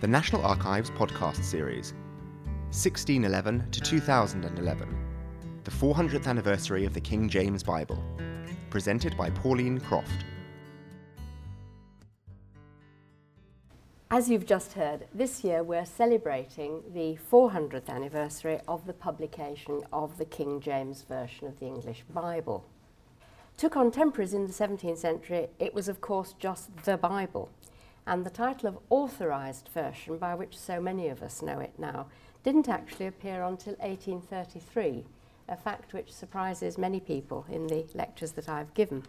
the National Archives podcast series, 1611 to 2011, the 400th anniversary of the King James Bible, presented by Pauline Croft. As you've just heard, this year we're celebrating the 400th anniversary of the publication of the King James Version of the English Bible. To contemporaries in the 17th century, it was of course just the Bible, and the title of Authorised Version, by which so many of us know it now, didn't actually appear until 1833, a fact which surprises many people in the lectures that I've given.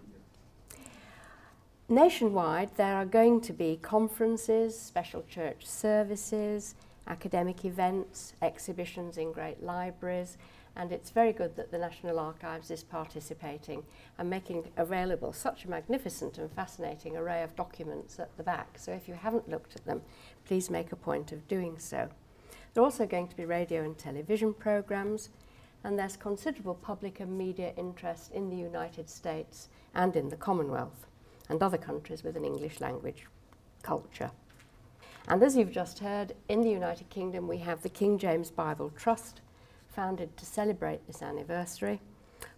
Nationwide, there are going to be conferences, special church services, academic events, exhibitions in great libraries, and it's very good that the National Archives is participating and making available such a magnificent and fascinating array of documents at the back. So if you haven't looked at them, please make a point of doing so. There are also going to be radio and television programs, and there's considerable public and media interest in the United States and in the Commonwealth and other countries with an English language culture. And as you've just heard, in the United Kingdom we have the King James Bible Trust, founded to celebrate this anniversary.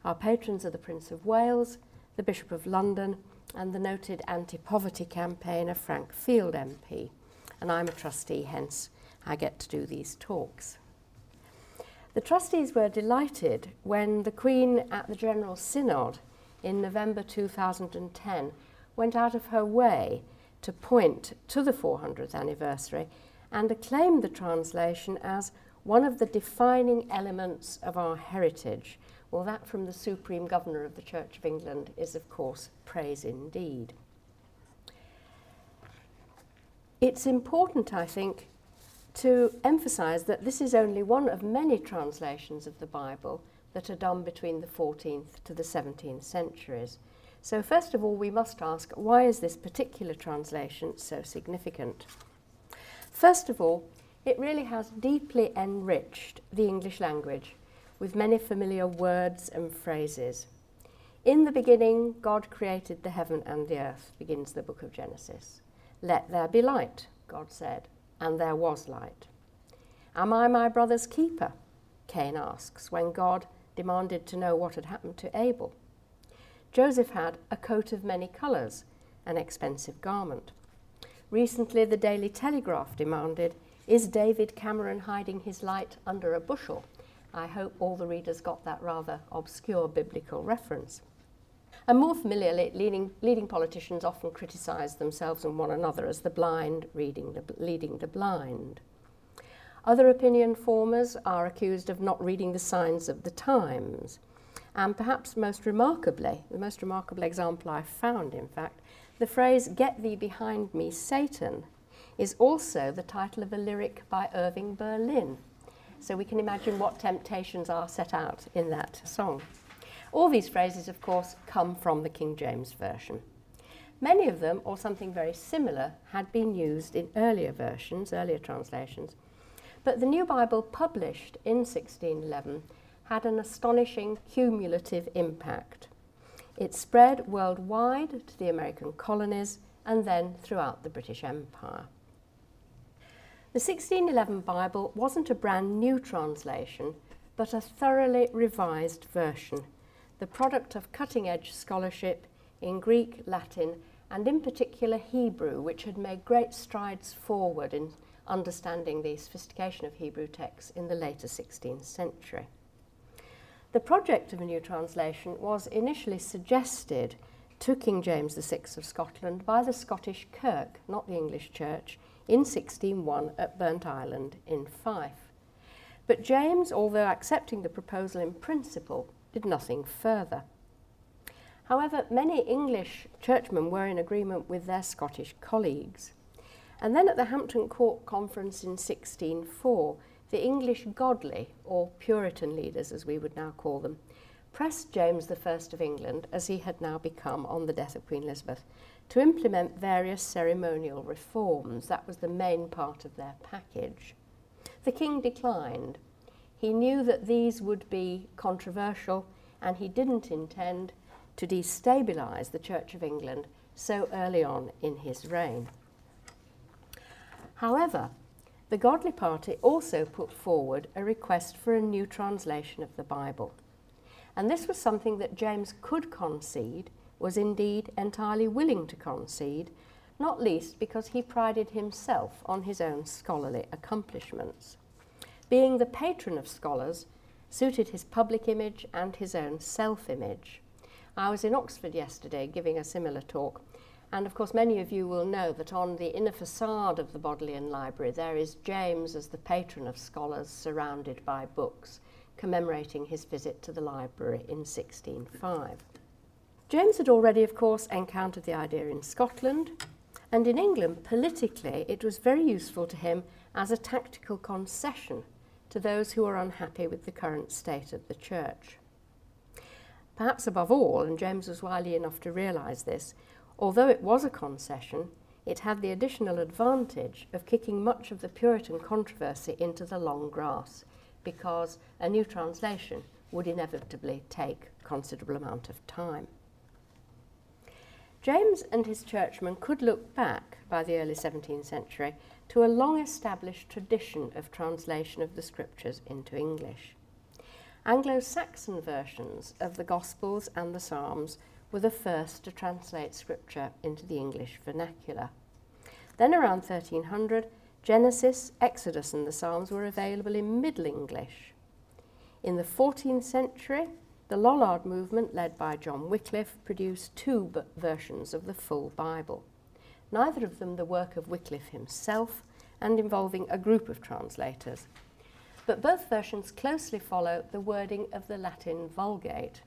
Our patrons are the Prince of Wales, the Bishop of London, and the noted anti-poverty campaigner Frank Field MP. And I'm a trustee, hence I get to do these talks. The trustees were delighted when the Queen at the General Synod in November 2010 went out of her way to point to the 400th anniversary and acclaimed the translation as one of the defining elements of our heritage. Well, that from the Supreme Governor of the Church of England is, of course, praise indeed. It's important, I think, to emphasize that this is only one of many translations of the Bible that are done between the 14th to the 17th centuries. So first of all, we must ask, why is this particular translation so significant? First of all, it really has deeply enriched the English language with many familiar words and phrases. In the beginning, God created the heaven and the earth, begins the book of Genesis. Let there be light, God said, and there was light. Am I my brother's keeper? Cain asks when God demanded to know what had happened to Abel. Joseph had a coat of many colours, an expensive garment. Recently, the Daily Telegraph demanded, Is David Cameron hiding his light under a bushel? I hope all the readers got that rather obscure biblical reference. And more familiarly, leading, leading politicians often criticise themselves and one another as the blind reading the, leading the blind. Other opinion formers are accused of not reading the signs of the times. And perhaps most remarkably, the most remarkable example I've found, in fact, the phrase, Get thee behind me, Satan, is also the title of a lyric by Irving Berlin. So we can imagine what temptations are set out in that song. All these phrases, of course, come from the King James Version. Many of them, or something very similar, had been used in earlier versions, earlier translations. But the New Bible, published in 1611, had an astonishing cumulative impact. It spread worldwide to the American colonies and then throughout the British Empire. The 1611 Bible wasn't a brand new translation, but a thoroughly revised version, the product of cutting edge scholarship in Greek, Latin, and in particular Hebrew, which had made great strides forward in understanding the sophistication of Hebrew texts in the later 16th century. The project of a new translation was initially suggested to King James VI of Scotland by the Scottish Kirk, not the English Church, in 1601 at Burntisland in Fife. But James, although accepting the proposal in principle, did nothing further. However, many English churchmen were in agreement with their Scottish colleagues. And then at the Hampton Court Conference in 1604, the English godly, or Puritan leaders as we would now call them, pressed James I of England, as he had now become on the death of Queen Elizabeth, to implement various ceremonial reforms. That was the main part of their package. The king declined. He knew that these would be controversial and he didn't intend to destabilise the Church of England so early on in his reign. However, the Godly Party also put forward a request for a new translation of the Bible. And this was something that James could concede, was indeed entirely willing to concede, not least because he prided himself on his own scholarly accomplishments. Being the patron of scholars suited his public image and his own self image. I was in Oxford yesterday giving a similar talk, and of course, many of you will know that on the inner facade of the Bodleian Library there is James as the patron of scholars surrounded by books, commemorating his visit to the library in 1605. James had already, of course, encountered the idea in Scotland, and in England, politically, it was very useful to him as a tactical concession to those who were unhappy with the current state of the church. Perhaps above all, and James was wily enough to realise this, although it was a concession, it had the additional advantage of kicking much of the Puritan controversy into the long grass, because a new translation would inevitably take considerable amount of time. James and his churchmen could look back by the early 17th century to a long established tradition of translation of the scriptures into English. Anglo Saxon versions of the Gospels and the Psalms were the first to translate scripture into the English vernacular. Then, around 1300, Genesis, Exodus, and the Psalms were available in Middle English. In the 14th century, the Lollard movement, led by John Wycliffe, produced two versions of the full Bible neither of them the work of Wycliffe himself and involving a group of translators. But both versions closely follow the wording of the Latin Vulgate,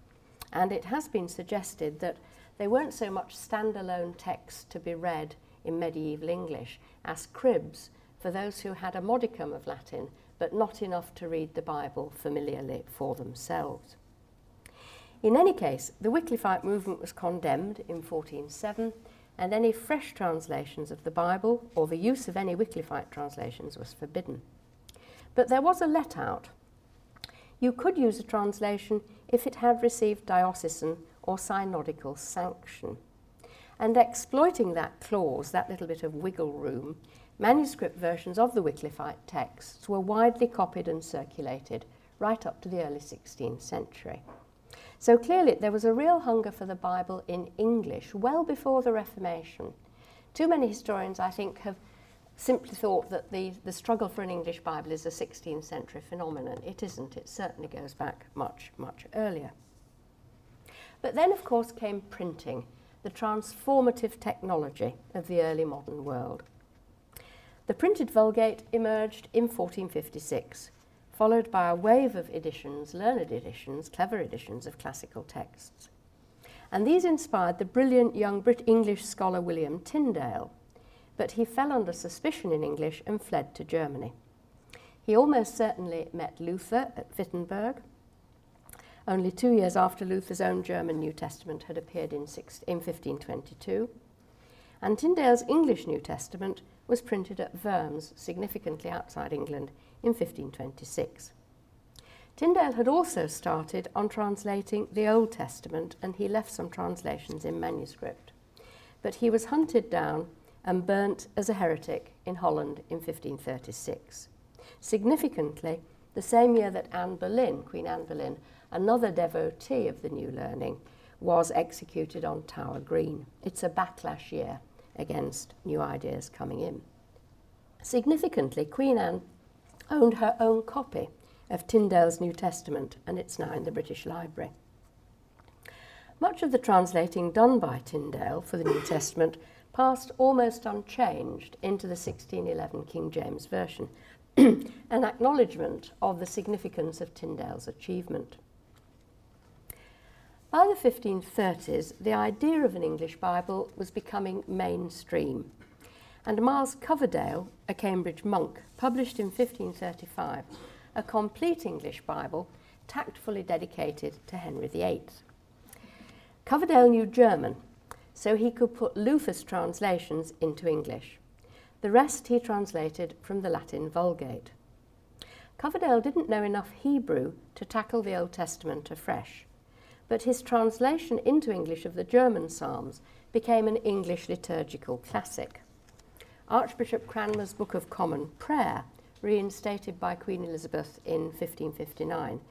and it has been suggested that they weren't so much standalone texts to be read in medieval English as cribs for those who had a modicum of Latin but not enough to read the Bible familiarly for themselves. In any case, the Wycliffite movement was condemned in 1407 and any fresh translations of the Bible or the use of any Wycliffite translations was forbidden. But there was a let out. You could use a translation if it had received diocesan or synodical sanction. And exploiting that clause, that little bit of wiggle room, manuscript versions of the Wycliffite texts were widely copied and circulated right up to the early 16th century. So clearly, there was a real hunger for the Bible in English well before the Reformation. Too many historians, I think, have simply thought that the, the struggle for an English Bible is a 16th century phenomenon. It isn't, it certainly goes back much, much earlier. But then, of course, came printing, the transformative technology of the early modern world. The printed Vulgate emerged in 1456 followed by a wave of editions, learned editions, clever editions of classical texts. And these inspired the brilliant young Brit English scholar William Tyndale, but he fell under suspicion in English and fled to Germany. He almost certainly met Luther at Wittenberg, only two years after Luther's own German New Testament had appeared in, in 1522. And Tyndale's English New Testament was printed at Worms, significantly outside England, in 1526. Tyndale had also started on translating the Old Testament and he left some translations in manuscript. But he was hunted down and burnt as a heretic in Holland in 1536. Significantly, the same year that Anne Boleyn, Queen Anne Boleyn, another devotee of the New Learning, was executed on Tower Green. It's a backlash year against new ideas coming in. Significantly, Queen Anne owned her own copy of Tyndale's New Testament, and it's now in the British Library. Much of the translating done by Tyndale for the New Testament passed almost unchanged into the 1611 King James Version, an acknowledgement of the significance of Tyndale's achievement. By the 1530s, the idea of an English Bible was becoming mainstream and Miles Coverdale, a Cambridge monk, published in 1535 a complete English Bible tactfully dedicated to Henry VIII. Coverdale knew German, so he could put Luther's translations into English. The rest he translated from the Latin Vulgate. Coverdale didn't know enough Hebrew to tackle the Old Testament afresh, but his translation into English of the German Psalms became an English liturgical classic. Archbishop Cranmer's Book of Common Prayer, reinstated by Queen Elizabeth in 1559,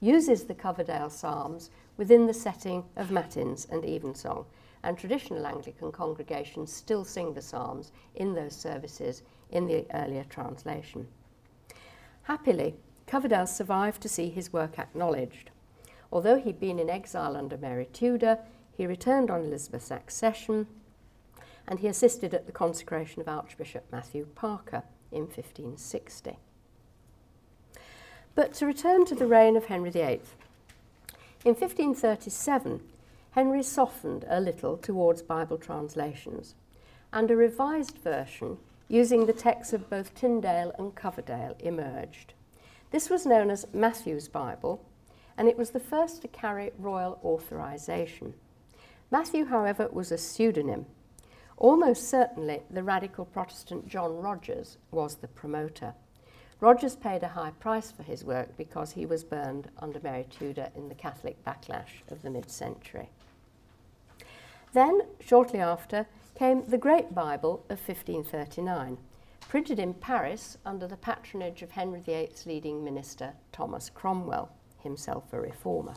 uses the Coverdale Psalms within the setting of Matins and Evensong, and traditional Anglican congregations still sing the Psalms in those services in the earlier translation. Happily, Coverdale survived to see his work acknowledged. Although he'd been in exile under Mary Tudor, he returned on Elizabeth's accession and he assisted at the consecration of Archbishop Matthew Parker in 1560. But to return to the reign of Henry VIII, in 1537, Henry softened a little towards Bible translations, and a revised version using the texts of both Tyndale and Coverdale emerged. This was known as Matthew's Bible, and it was the first to carry royal authorization. Matthew, however, was a pseudonym. Almost certainly, the radical Protestant John Rogers was the promoter. Rogers paid a high price for his work because he was burned under Mary Tudor in the Catholic backlash of the mid century. Then, shortly after, came the Great Bible of 1539, printed in Paris under the patronage of Henry VIII's leading minister, Thomas Cromwell, himself a reformer.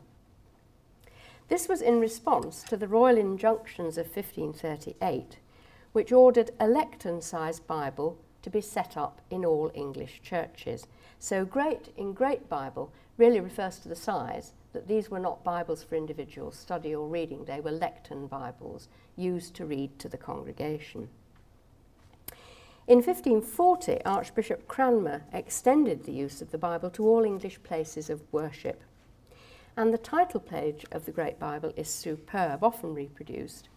This was in response to the royal injunctions of 1538, which ordered a lectern sized Bible to be set up in all English churches. So, great in Great Bible really refers to the size, that these were not Bibles for individual study or reading, they were lectern Bibles used to read to the congregation. In 1540, Archbishop Cranmer extended the use of the Bible to all English places of worship. And the title page of the Great Bible is superb, often reproduced,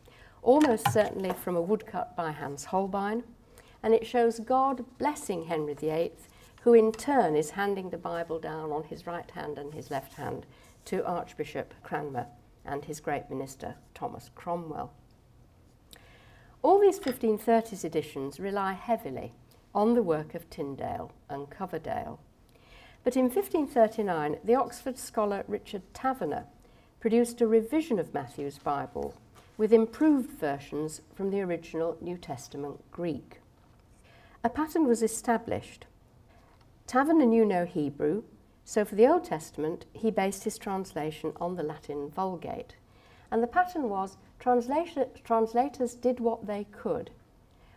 almost certainly from a woodcut by Hans Holbein, and it shows God blessing Henry VIII, who in turn is handing the Bible down on his right hand and his left hand to Archbishop Cranmer and his great minister, Thomas Cromwell. All these 1530s editions rely heavily on the work of Tyndale and Coverdale. But in 1539, the Oxford scholar Richard Taverner produced a revision of Matthew's Bible with improved versions from the original New Testament Greek. A pattern was established. Taverner knew no Hebrew, so for the Old Testament, he based his translation on the Latin Vulgate. And the pattern was translators did what they could.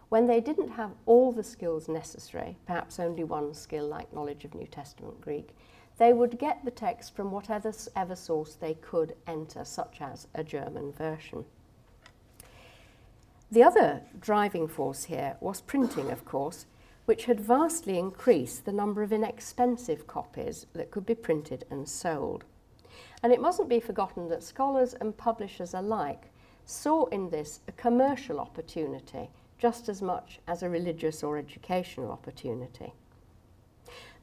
When they didn't have all the skills necessary, perhaps only one skill like knowledge of New Testament Greek, they would get the text from whatever ever source they could enter, such as a German version. The other driving force here was printing, of course, which had vastly increased the number of inexpensive copies that could be printed and sold. And it mustn't be forgotten that scholars and publishers alike saw in this a commercial opportunity just as much as a religious or educational opportunity.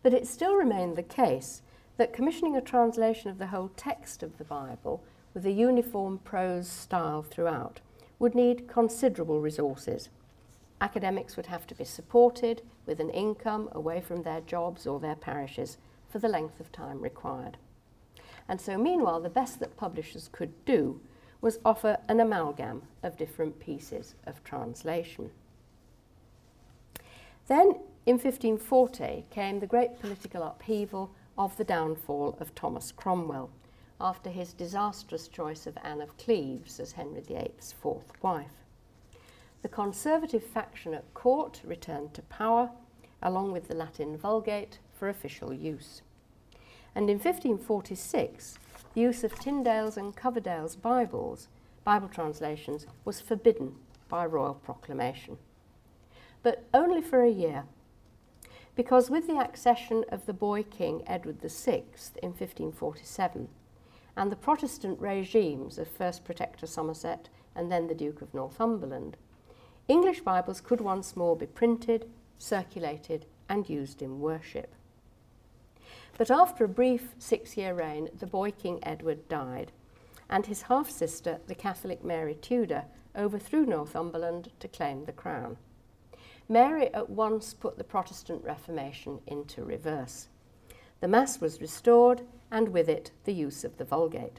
But it still remained the case that commissioning a translation of the whole text of the Bible with a uniform prose style throughout would need considerable resources academics would have to be supported with an income away from their jobs or their parishes for the length of time required. And so, meanwhile, the best that publishers could do was offer an amalgam of different pieces of translation. Then, in 1540, came the great political upheaval of the downfall of Thomas Cromwell after his disastrous choice of Anne of Cleves as Henry VIII's fourth wife the conservative faction at court returned to power, along with the Latin Vulgate, for official use. And in 1546, the use of Tyndale's and Coverdale's Bibles, Bible translations, was forbidden by royal proclamation. But only for a year, because with the accession of the boy king Edward VI in 1547, and the Protestant regimes of first Protector Somerset and then the Duke of Northumberland, English Bibles could once more be printed, circulated, and used in worship. But after a brief six year reign, the boy King Edward died, and his half sister, the Catholic Mary Tudor, overthrew Northumberland to claim the crown. Mary at once put the Protestant Reformation into reverse. The Mass was restored, and with it, the use of the Vulgate.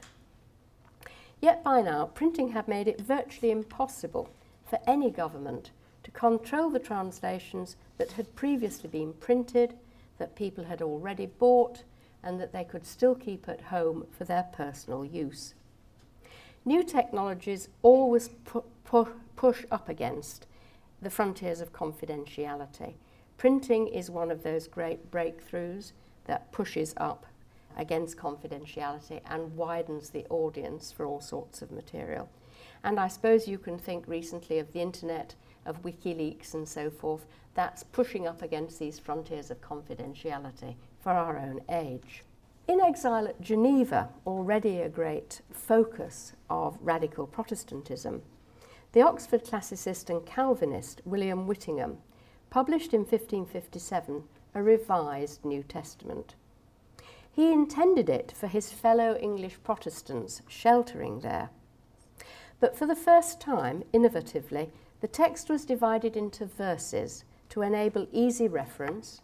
Yet by now, printing had made it virtually impossible for any government to control the translations that had previously been printed, that people had already bought, and that they could still keep at home for their personal use. New technologies always pu- pu- push up against the frontiers of confidentiality. Printing is one of those great breakthroughs that pushes up against confidentiality and widens the audience for all sorts of material. And I suppose you can think recently of the internet, of WikiLeaks and so forth. That's pushing up against these frontiers of confidentiality for our own age. In exile at Geneva, already a great focus of radical Protestantism, the Oxford classicist and Calvinist William Whittingham published in 1557 a revised New Testament. He intended it for his fellow English Protestants sheltering there. But for the first time, innovatively, the text was divided into verses to enable easy reference,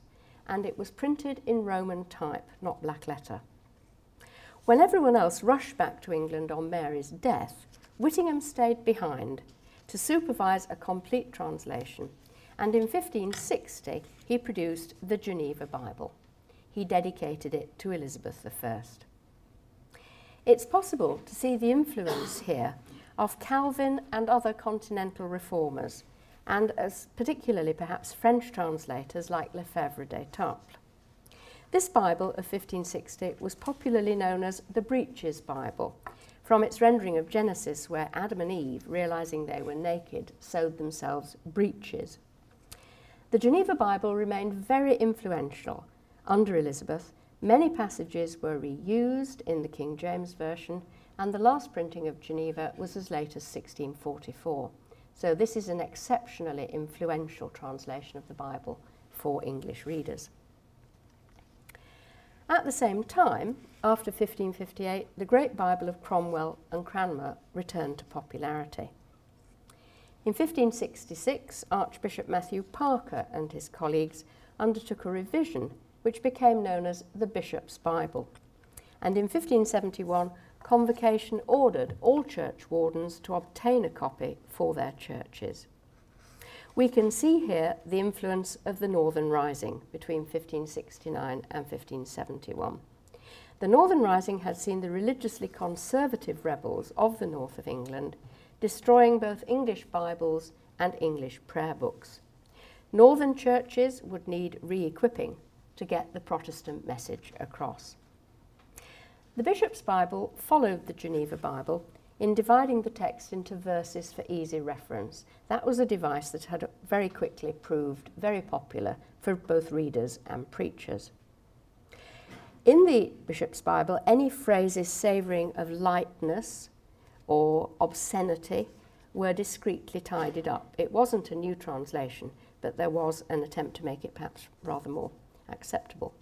and it was printed in Roman type, not black letter. When everyone else rushed back to England on Mary's death, Whittingham stayed behind to supervise a complete translation, and in 1560 he produced the Geneva Bible. He dedicated it to Elizabeth I. It's possible to see the influence here of Calvin and other continental reformers, and as particularly perhaps French translators like Lefebvre d'Etaples. This Bible of 1560 was popularly known as the Breeches Bible, from its rendering of Genesis, where Adam and Eve, realizing they were naked, sewed themselves breeches. The Geneva Bible remained very influential under Elizabeth. Many passages were reused in the King James Version, and the last printing of Geneva was as late as 1644. So, this is an exceptionally influential translation of the Bible for English readers. At the same time, after 1558, the Great Bible of Cromwell and Cranmer returned to popularity. In 1566, Archbishop Matthew Parker and his colleagues undertook a revision which became known as the Bishop's Bible. And in 1571, Convocation ordered all church wardens to obtain a copy for their churches. We can see here the influence of the Northern Rising between 1569 and 1571. The Northern Rising had seen the religiously conservative rebels of the north of England destroying both English Bibles and English prayer books. Northern churches would need re equipping to get the Protestant message across. The Bishop's Bible followed the Geneva Bible in dividing the text into verses for easy reference. That was a device that had very quickly proved very popular for both readers and preachers. In the Bishop's Bible, any phrases savouring of lightness or obscenity were discreetly tidied up. It wasn't a new translation, but there was an attempt to make it perhaps rather more acceptable.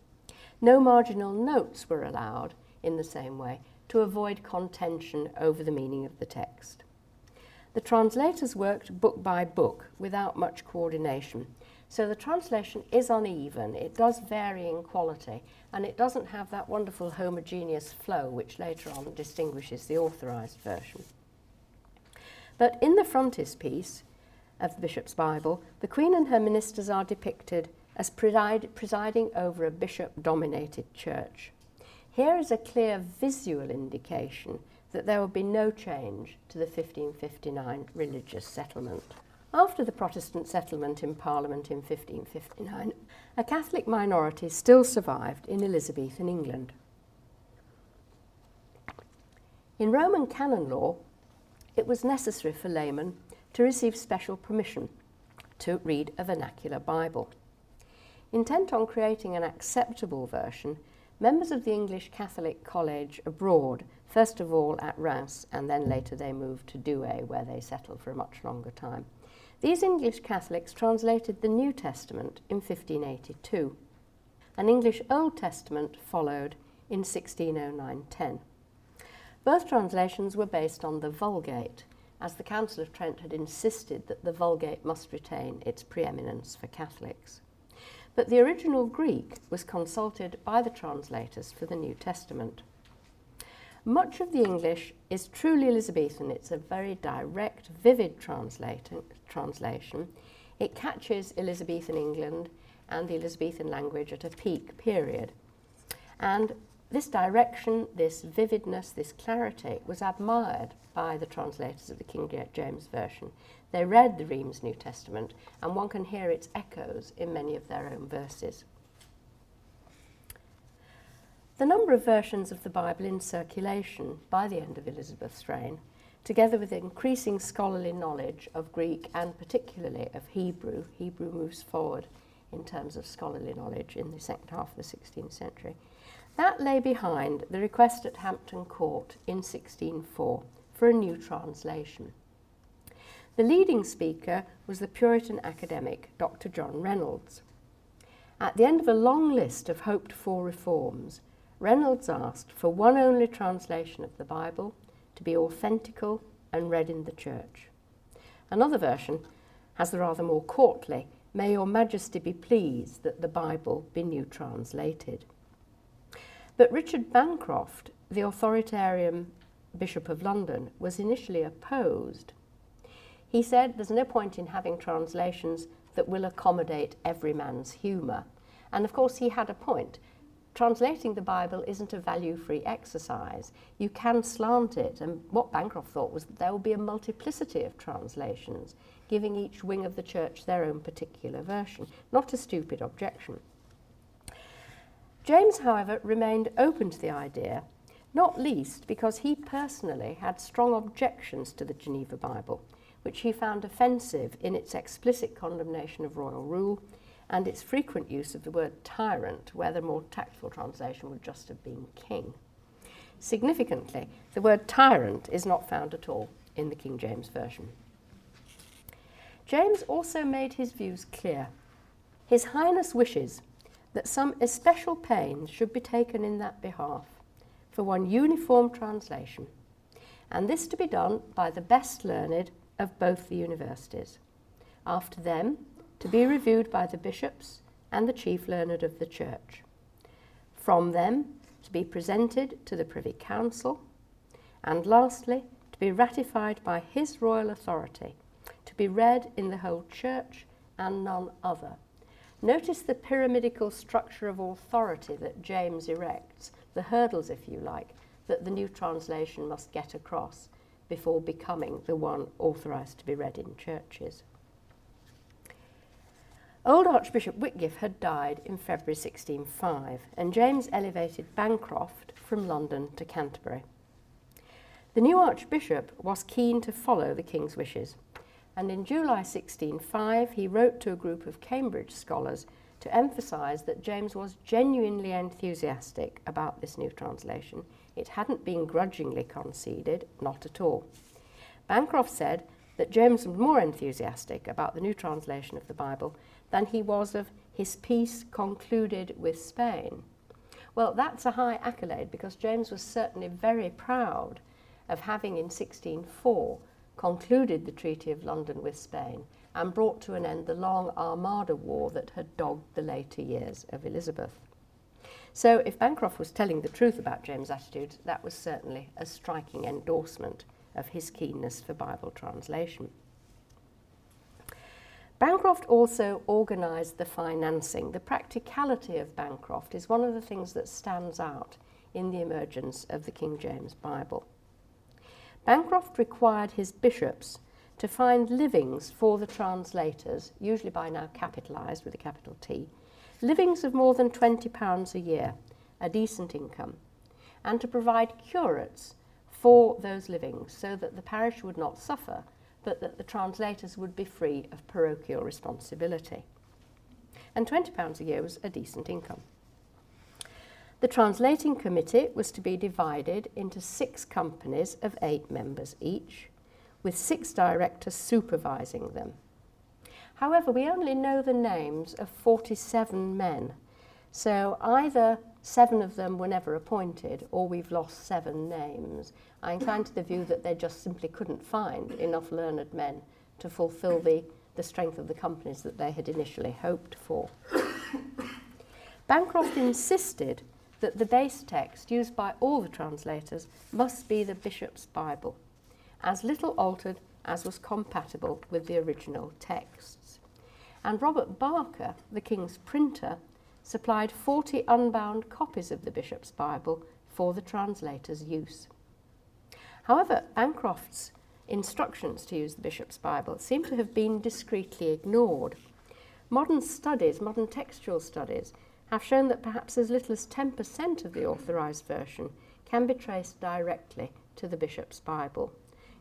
No marginal notes were allowed in the same way to avoid contention over the meaning of the text. The translators worked book by book without much coordination, so the translation is uneven, it does vary in quality, and it doesn't have that wonderful homogeneous flow which later on distinguishes the authorised version. But in the frontispiece of the Bishop's Bible, the Queen and her ministers are depicted as preside, presiding over a bishop dominated church. Here is a clear visual indication that there will be no change to the 1559 religious settlement. After the Protestant settlement in Parliament in 1559, a Catholic minority still survived in Elizabethan England. In Roman canon law, it was necessary for laymen to receive special permission to read a vernacular Bible. Intent on creating an acceptable version, members of the English Catholic College abroad, first of all at Reims, and then later they moved to Douay, where they settled for a much longer time. These English Catholics translated the New Testament in 1582. An English Old Testament followed in 1609-10. Both translations were based on the Vulgate, as the Council of Trent had insisted that the Vulgate must retain its preeminence for Catholics. But the original Greek was consulted by the translators for the New Testament. Much of the English is truly Elizabethan. It's a very direct, vivid translation. It catches Elizabethan England and the Elizabethan language at a peak period. And this direction, this vividness, this clarity was admired by the translators of the King James Version. They read the Rheims New Testament, and one can hear its echoes in many of their own verses. The number of versions of the Bible in circulation by the end of Elizabeth's reign, together with increasing scholarly knowledge of Greek and particularly of Hebrew, Hebrew moves forward in terms of scholarly knowledge in the second half of the 16th century, that lay behind the request at Hampton Court in 1604 for a new translation. The leading speaker was the Puritan academic Dr. John Reynolds. At the end of a long list of hoped for reforms, Reynolds asked for one only translation of the Bible to be authentical and read in the church. Another version has the rather more courtly, May your majesty be pleased that the Bible be new translated. But Richard Bancroft, the authoritarian Bishop of London, was initially opposed. He said there's no point in having translations that will accommodate every man's humour. And of course, he had a point. Translating the Bible isn't a value free exercise. You can slant it. And what Bancroft thought was that there will be a multiplicity of translations, giving each wing of the church their own particular version. Not a stupid objection. James, however, remained open to the idea, not least because he personally had strong objections to the Geneva Bible, which he found offensive in its explicit condemnation of royal rule and its frequent use of the word tyrant, where the more tactful translation would just have been king. Significantly, the word tyrant is not found at all in the King James Version. James also made his views clear. His Highness wishes that some especial pains should be taken in that behalf for one uniform translation, and this to be done by the best learned of both the universities. After them, to be reviewed by the bishops and the chief learned of the church. From them, to be presented to the Privy Council, and lastly, to be ratified by his royal authority, to be read in the whole church and none other. Notice the pyramidical structure of authority that James erects, the hurdles, if you like, that the new translation must get across before becoming the one authorised to be read in churches. Old Archbishop Whitgift had died in February 1605, and James elevated Bancroft from London to Canterbury. The new Archbishop was keen to follow the King's wishes and in July 1605 he wrote to a group of Cambridge scholars to emphasise that James was genuinely enthusiastic about this new translation. It hadn't been grudgingly conceded, not at all. Bancroft said that James was more enthusiastic about the new translation of the Bible than he was of his peace concluded with Spain. Well, that's a high accolade because James was certainly very proud of having in 1604 concluded the Treaty of London with Spain and brought to an end the long Armada War that had dogged the later years of Elizabeth. So, if Bancroft was telling the truth about James' attitude, that was certainly a striking endorsement of his keenness for Bible translation. Bancroft also organised the financing. The practicality of Bancroft is one of the things that stands out in the emergence of the King James Bible. Bancroft required his bishops to find livings for the translators, usually by now capitalised with a capital T, livings of more than £20 a year, a decent income, and to provide curates for those livings so that the parish would not suffer, but that the translators would be free of parochial responsibility. And £20 a year was a decent income. The translating committee was to be divided into six companies of eight members each, with six directors supervising them. However, we only know the names of 47 men, so either seven of them were never appointed or we've lost seven names. I incline to the view that they just simply couldn't find enough learned men to fulfill the, the strength of the companies that they had initially hoped for. Bancroft insisted that the base text used by all the translators must be the bishop's Bible, as little altered as was compatible with the original texts. and Robert Barker, the King's printer, supplied 40 unbound copies of the Bishop's Bible for the translator's use. However, Bancroft's instructions to use the Bishop's Bible seem to have been discreetly ignored. Modern studies, modern textual studies, have shown that perhaps as little as 10% of the authorised version can be traced directly to the Bishop's Bible.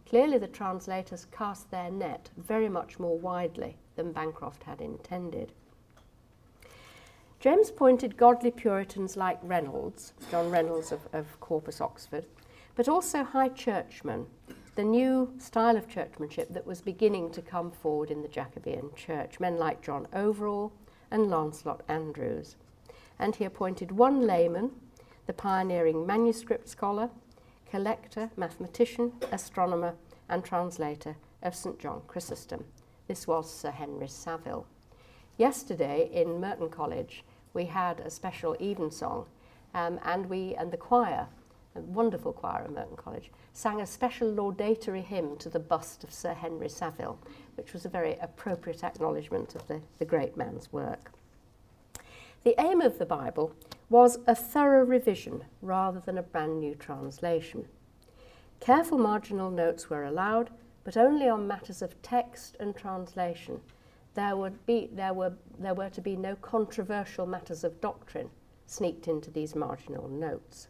Clearly, the translators cast their net very much more widely than Bancroft had intended. James pointed godly Puritans like Reynolds, John Reynolds of, of Corpus, Oxford, but also high churchmen, the new style of churchmanship that was beginning to come forward in the Jacobean church, men like John Overall and Lancelot Andrewes. And he appointed one layman, the pioneering manuscript scholar, collector, mathematician, astronomer, and translator of St John Chrysostom. This was Sir Henry Savile. Yesterday in Merton College, we had a special evensong, um, and we and the choir, a wonderful choir at Merton College, sang a special laudatory hymn to the bust of Sir Henry Savile, which was a very appropriate acknowledgement of the, the great man's work. The aim of the Bible was a thorough revision rather than a brand new translation. Careful marginal notes were allowed, but only on matters of text and translation, there, would be, there, were, there were to be no controversial matters of doctrine sneaked into these marginal notes.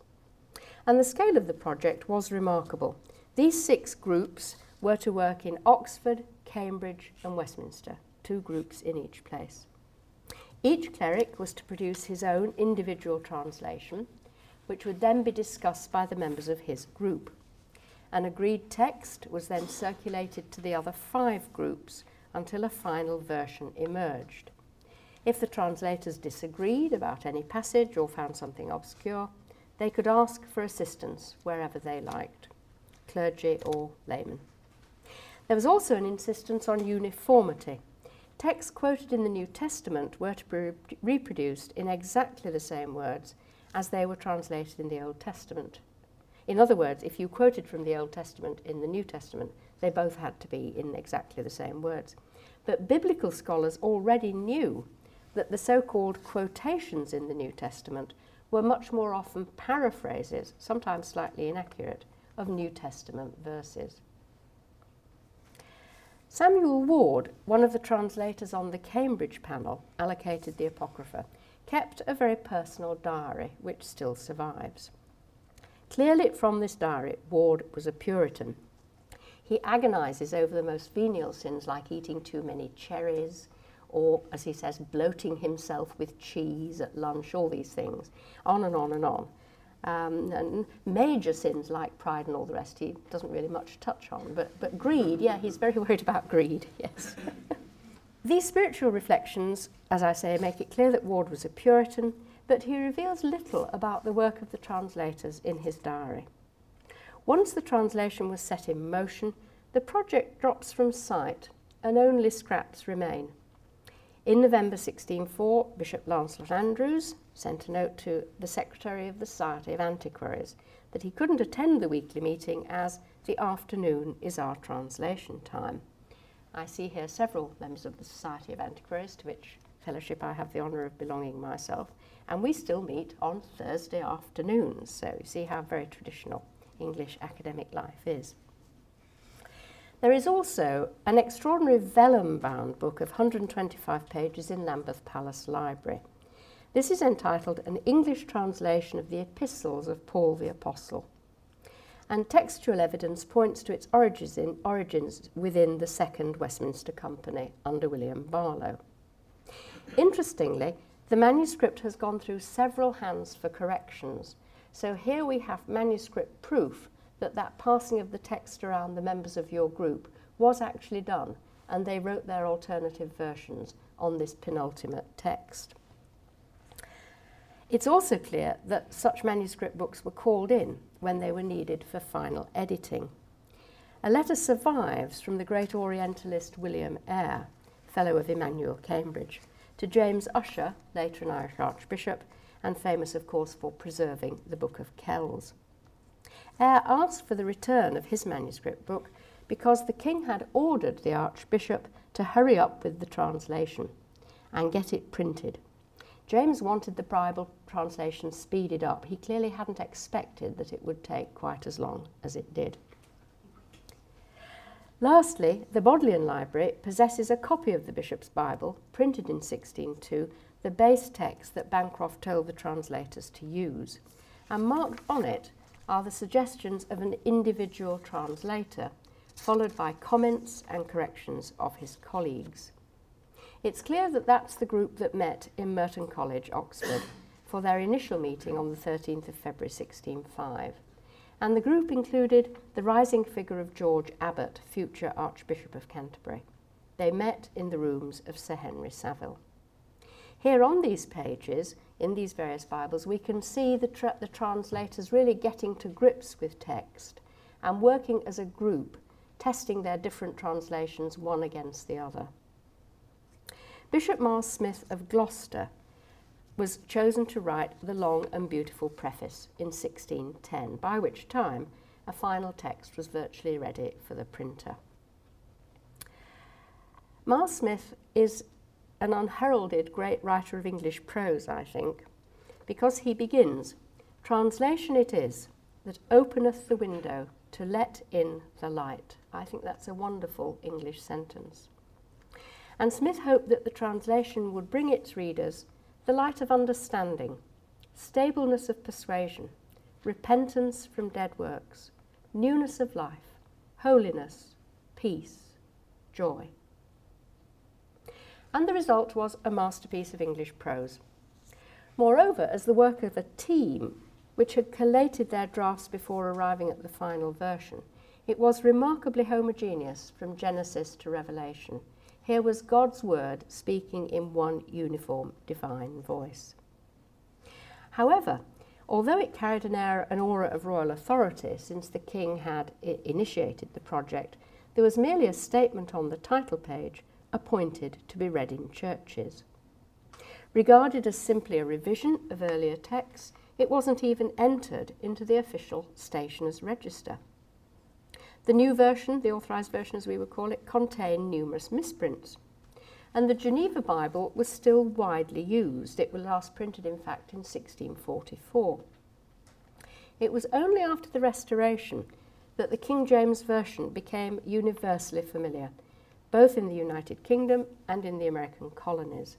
And the scale of the project was remarkable. These six groups were to work in Oxford, Cambridge, and Westminster, two groups in each place. Each cleric was to produce his own individual translation, which would then be discussed by the members of his group. An agreed text was then circulated to the other five groups until a final version emerged. If the translators disagreed about any passage or found something obscure, they could ask for assistance wherever they liked, clergy or laymen. There was also an insistence on uniformity. Texts quoted in the New Testament were to be reproduced in exactly the same words as they were translated in the Old Testament. In other words, if you quoted from the Old Testament in the New Testament, they both had to be in exactly the same words. But biblical scholars already knew that the so called quotations in the New Testament were much more often paraphrases, sometimes slightly inaccurate, of New Testament verses. Samuel Ward, one of the translators on the Cambridge panel allocated the Apocrypha, kept a very personal diary which still survives. Clearly, from this diary, Ward was a Puritan he agonises over the most venial sins like eating too many cherries or, as he says, bloating himself with cheese at lunch, all these things, on and on and on. Um, and major sins like pride and all the rest he doesn't really much touch on. But, but greed, yeah, he's very worried about greed, yes. These spiritual reflections, as I say, make it clear that Ward was a Puritan, but he reveals little about the work of the translators in his diary. Once the translation was set in motion, the project drops from sight and only scraps remain. In November 1604, Bishop Lancelot Andrewes sent a note to the Secretary of the Society of Antiquaries that he couldn't attend the weekly meeting as the afternoon is our translation time. I see here several members of the Society of Antiquaries, to which fellowship I have the honour of belonging myself, and we still meet on Thursday afternoons, so you see how very traditional English academic life is. There is also an extraordinary vellum-bound book of 125 pages in Lambeth Palace Library. This is entitled An English Translation of the Epistles of Paul the Apostle. And textual evidence points to its origins, in, origins within the Second Westminster Company under William Barlow. Interestingly, the manuscript has gone through several hands for corrections, so here we have manuscript proof that that passing of the text around the members of your group was actually done, and they wrote their alternative versions on this penultimate text. It's also clear that such manuscript books were called in when they were needed for final editing. A letter survives from the great Orientalist William Eyre, Fellow of Emmanuel Cambridge, to James Ussher, later an Irish Archbishop, and famous, of course, for preserving the Book of Kells. Eyre asked for the return of his manuscript book because the king had ordered the archbishop to hurry up with the translation. and get it printed. James wanted the Bible translation speeded up. He clearly hadn't expected that it would take quite as long as it did. Lastly, the Bodleian Library possesses a copy of the Bishop's Bible, printed in 1602, the base text that Bancroft told the translators to use. And marked on it are the suggestions of an individual translator, followed by comments and corrections of his colleagues. It's clear that that's the group that met in Merton College, Oxford, for their initial meeting on the 13th of February 1605 and the group included the rising figure of George Abbot, future Archbishop of Canterbury. They met in the rooms of Sir Henry Savile. Here on these pages, in these various Bibles, we can see the, tra the translators really getting to grips with text and working as a group, testing their different translations one against the other. Bishop Miles Smith of Gloucester was chosen to write the long and beautiful preface in 1610, by which time a final text was virtually ready for the printer. Miles Smith is an unheralded great writer of English prose, I think, because he begins, Translation it is that openeth the window to let in the light. I think that's a wonderful English sentence. And Smith hoped that the translation would bring its readers the light of understanding, stableness of persuasion, repentance from dead works, newness of life, holiness, peace, joy. And the result was a masterpiece of English prose. Moreover, as the work of a team which had collated their drafts before arriving at the final version, it was remarkably homogeneous from Genesis to Revelation here was God's word speaking in one uniform divine voice. However, although it carried an, aura of royal authority since the king had initiated the project, there was merely a statement on the title page appointed to be read in churches. Regarded as simply a revision of earlier texts, it wasn't even entered into the official stationer's register. The new version, the authorised version as we would call it, contained numerous misprints. And the Geneva Bible was still widely used. It was last printed, in fact, in 1644. It was only after the Restoration that the King James Version became universally familiar, both in the United Kingdom and in the American colonies.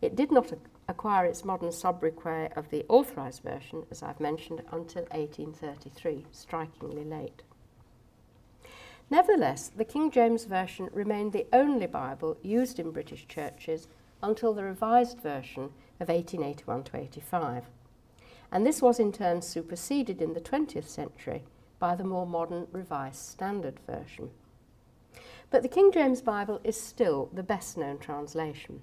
It did not acquire its modern sobriquet of the Authorised Version, as I've mentioned, until 1833, strikingly late. Nevertheless, the King James Version remained the only Bible used in British churches until the Revised Version of 1881 to 85. And this was in turn superseded in the 20th century by the more modern Revised Standard Version. But the King James Bible is still the best known translation.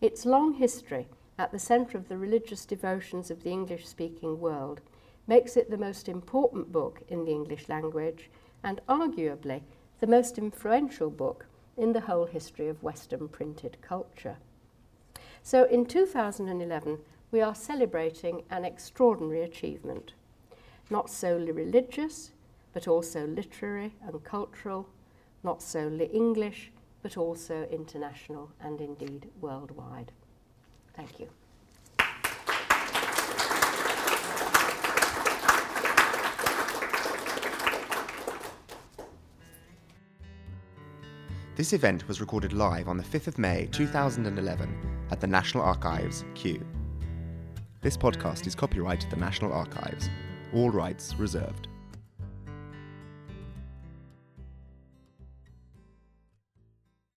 Its long history at the centre of the religious devotions of the English speaking world makes it the most important book in the English language and arguably the most influential book in the whole history of Western printed culture. So in 2011, we are celebrating an extraordinary achievement, not solely religious, but also literary and cultural, not solely English, but also international and indeed worldwide. Thank you. This event was recorded live on the 5th of May 2011 at the National Archives, Kew. This podcast is copyrighted to the National Archives, all rights reserved.